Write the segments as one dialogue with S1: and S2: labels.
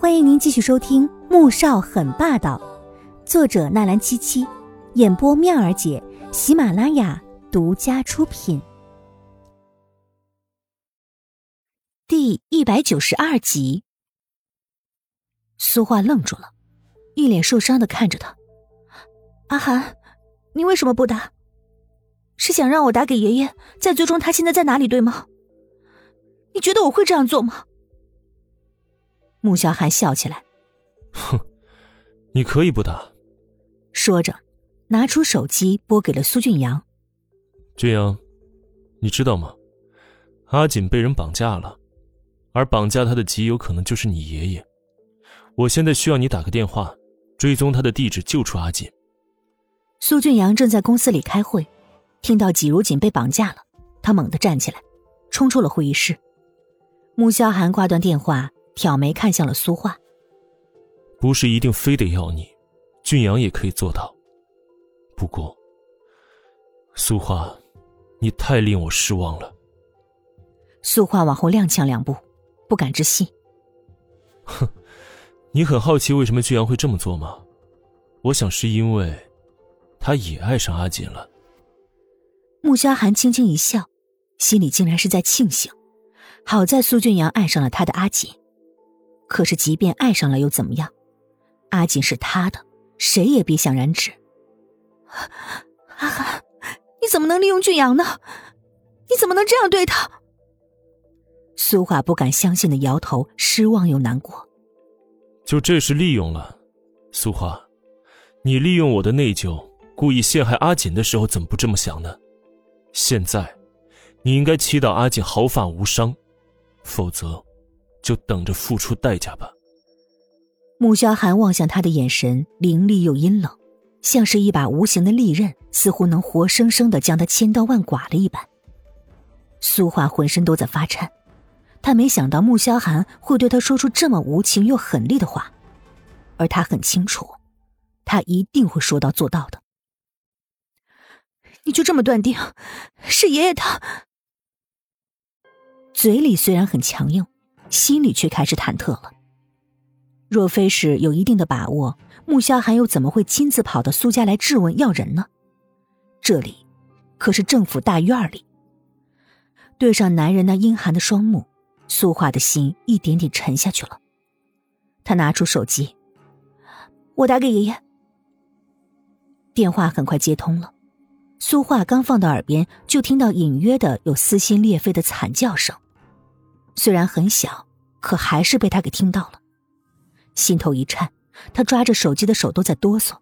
S1: 欢迎您继续收听《穆少很霸道》，作者纳兰七七，演播妙儿姐，喜马拉雅独家出品。第一百九十二集，苏画愣住了，一脸受伤的看着他。阿寒，你为什么不打？是想让我打给爷爷，再追踪他现在在哪里，对吗？你觉得我会这样做吗？穆萧寒笑起来，
S2: 哼，你可以不打。
S1: 说着，拿出手机拨给了苏俊阳。
S2: 俊阳，你知道吗？阿锦被人绑架了，而绑架他的极有可能就是你爷爷。我现在需要你打个电话，追踪他的地址，救出阿锦。
S1: 苏俊阳正在公司里开会，听到季如锦被绑架了，他猛地站起来，冲出了会议室。穆萧寒挂断电话。挑眉看向了苏画，
S2: 不是一定非得要你，俊阳也可以做到。不过，苏画，你太令我失望了。
S1: 苏画往后踉跄两步，不敢置信。
S2: 哼，你很好奇为什么俊阳会这么做吗？我想是因为，他也爱上阿锦了。
S1: 穆萧寒轻轻一笑，心里竟然是在庆幸，好在苏俊阳爱上了他的阿锦。可是，即便爱上了又怎么样？阿锦是他的，谁也别想染指。阿寒，你怎么能利用俊阳呢？你怎么能这样对他？苏华不敢相信的摇头，失望又难过。
S2: 就这是利用了，苏华，你利用我的内疚，故意陷害阿锦的时候，怎么不这么想呢？现在，你应该祈祷阿锦毫发无伤，否则。就等着付出代价吧。
S1: 穆萧寒望向他的眼神凌厉又阴冷，像是一把无形的利刃，似乎能活生生的将他千刀万剐了一般。苏华浑身都在发颤，他没想到穆萧寒会对他说出这么无情又狠厉的话，而他很清楚，他一定会说到做到的。你就这么断定，是爷爷他？嘴里虽然很强硬。心里却开始忐忑了。若非是有一定的把握，穆萧寒又怎么会亲自跑到苏家来质问要人呢？这里可是政府大院里。对上男人那阴寒的双目，苏画的心一点点沉下去了。他拿出手机，我打给爷爷。电话很快接通了，苏画刚放到耳边，就听到隐约的有撕心裂肺的惨叫声。虽然很小，可还是被他给听到了，心头一颤，他抓着手机的手都在哆嗦。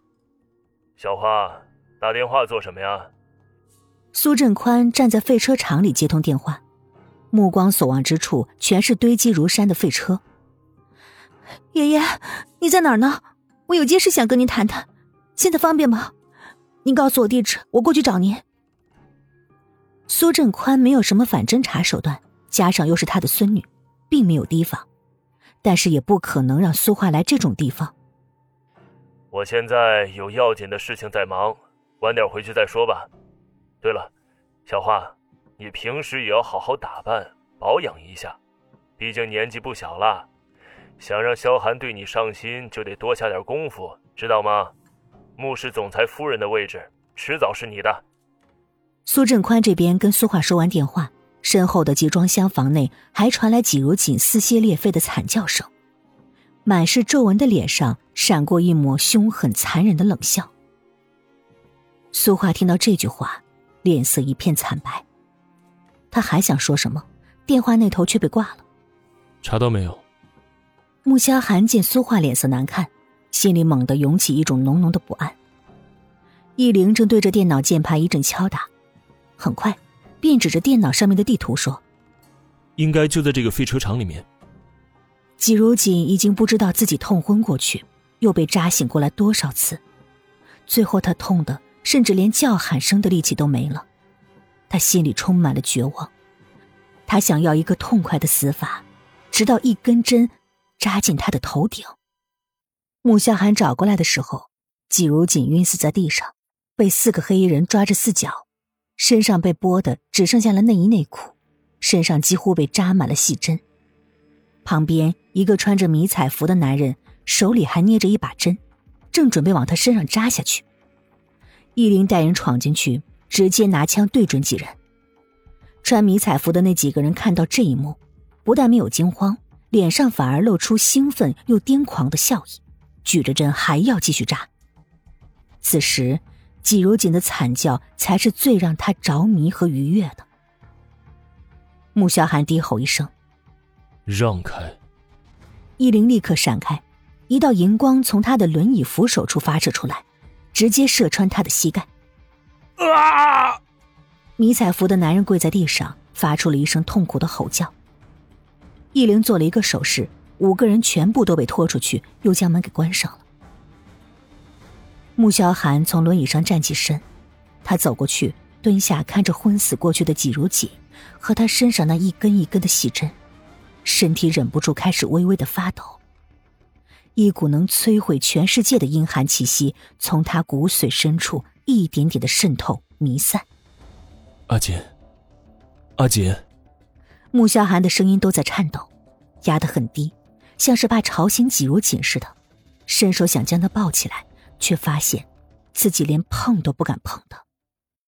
S2: 小花，打电话做什么呀？
S1: 苏振宽站在废车场里接通电话，目光所望之处全是堆积如山的废车。爷爷，你在哪儿呢？我有件事想跟您谈谈，现在方便吗？您告诉我地址，我过去找您。苏振宽没有什么反侦查手段。加上又是他的孙女，并没有提防，但是也不可能让苏画来这种地方。
S2: 我现在有要紧的事情在忙，晚点回去再说吧。对了，小花，你平时也要好好打扮保养一下，毕竟年纪不小了。想让萧寒对你上心，就得多下点功夫，知道吗？穆氏总裁夫人的位置，迟早是你的。
S1: 苏振宽这边跟苏画说完电话。身后的集装箱房内还传来季如锦撕心裂肺的惨叫声，满是皱纹的脸上闪过一抹凶狠残忍的冷笑。苏画听到这句话，脸色一片惨白。他还想说什么，电话那头却被挂了。
S2: 查到没有？
S1: 穆萧寒见苏画脸色难看，心里猛地涌起一种浓浓的不安。易灵正对着电脑键盘一阵敲打，很快。便指着电脑上面的地图说：“
S2: 应该就在这个废车场里面。”
S1: 季如锦已经不知道自己痛昏过去，又被扎醒过来多少次，最后他痛的甚至连叫喊声的力气都没了，他心里充满了绝望，他想要一个痛快的死法，直到一根针扎进他的头顶。穆萧寒找过来的时候，季如锦晕死在地上，被四个黑衣人抓着四脚。身上被剥的只剩下了内衣内裤，身上几乎被扎满了细针。旁边一个穿着迷彩服的男人手里还捏着一把针，正准备往他身上扎下去。易灵带人闯进去，直接拿枪对准几人。穿迷彩服的那几个人看到这一幕，不但没有惊慌，脸上反而露出兴奋又癫狂的笑意，举着针还要继续扎。此时，季如锦的惨叫才是最让他着迷和愉悦的。穆萧寒低吼一声：“
S2: 让开！”
S1: 易灵立刻闪开，一道银光从他的轮椅扶手处发射出来，直接射穿他的膝盖。啊！迷彩服的男人跪在地上，发出了一声痛苦的吼叫。易灵做了一个手势，五个人全部都被拖出去，又将门给关上了。穆萧寒从轮椅上站起身，他走过去，蹲下看着昏死过去的季如锦。和他身上那一根一根的细针，身体忍不住开始微微的发抖。一股能摧毁全世界的阴寒气息从他骨髓深处一点点的渗透弥散。
S2: 阿锦，阿锦，
S1: 穆萧寒的声音都在颤抖，压得很低，像是怕吵醒季如锦似的，伸手想将他抱起来，却发现自己连碰都不敢碰的。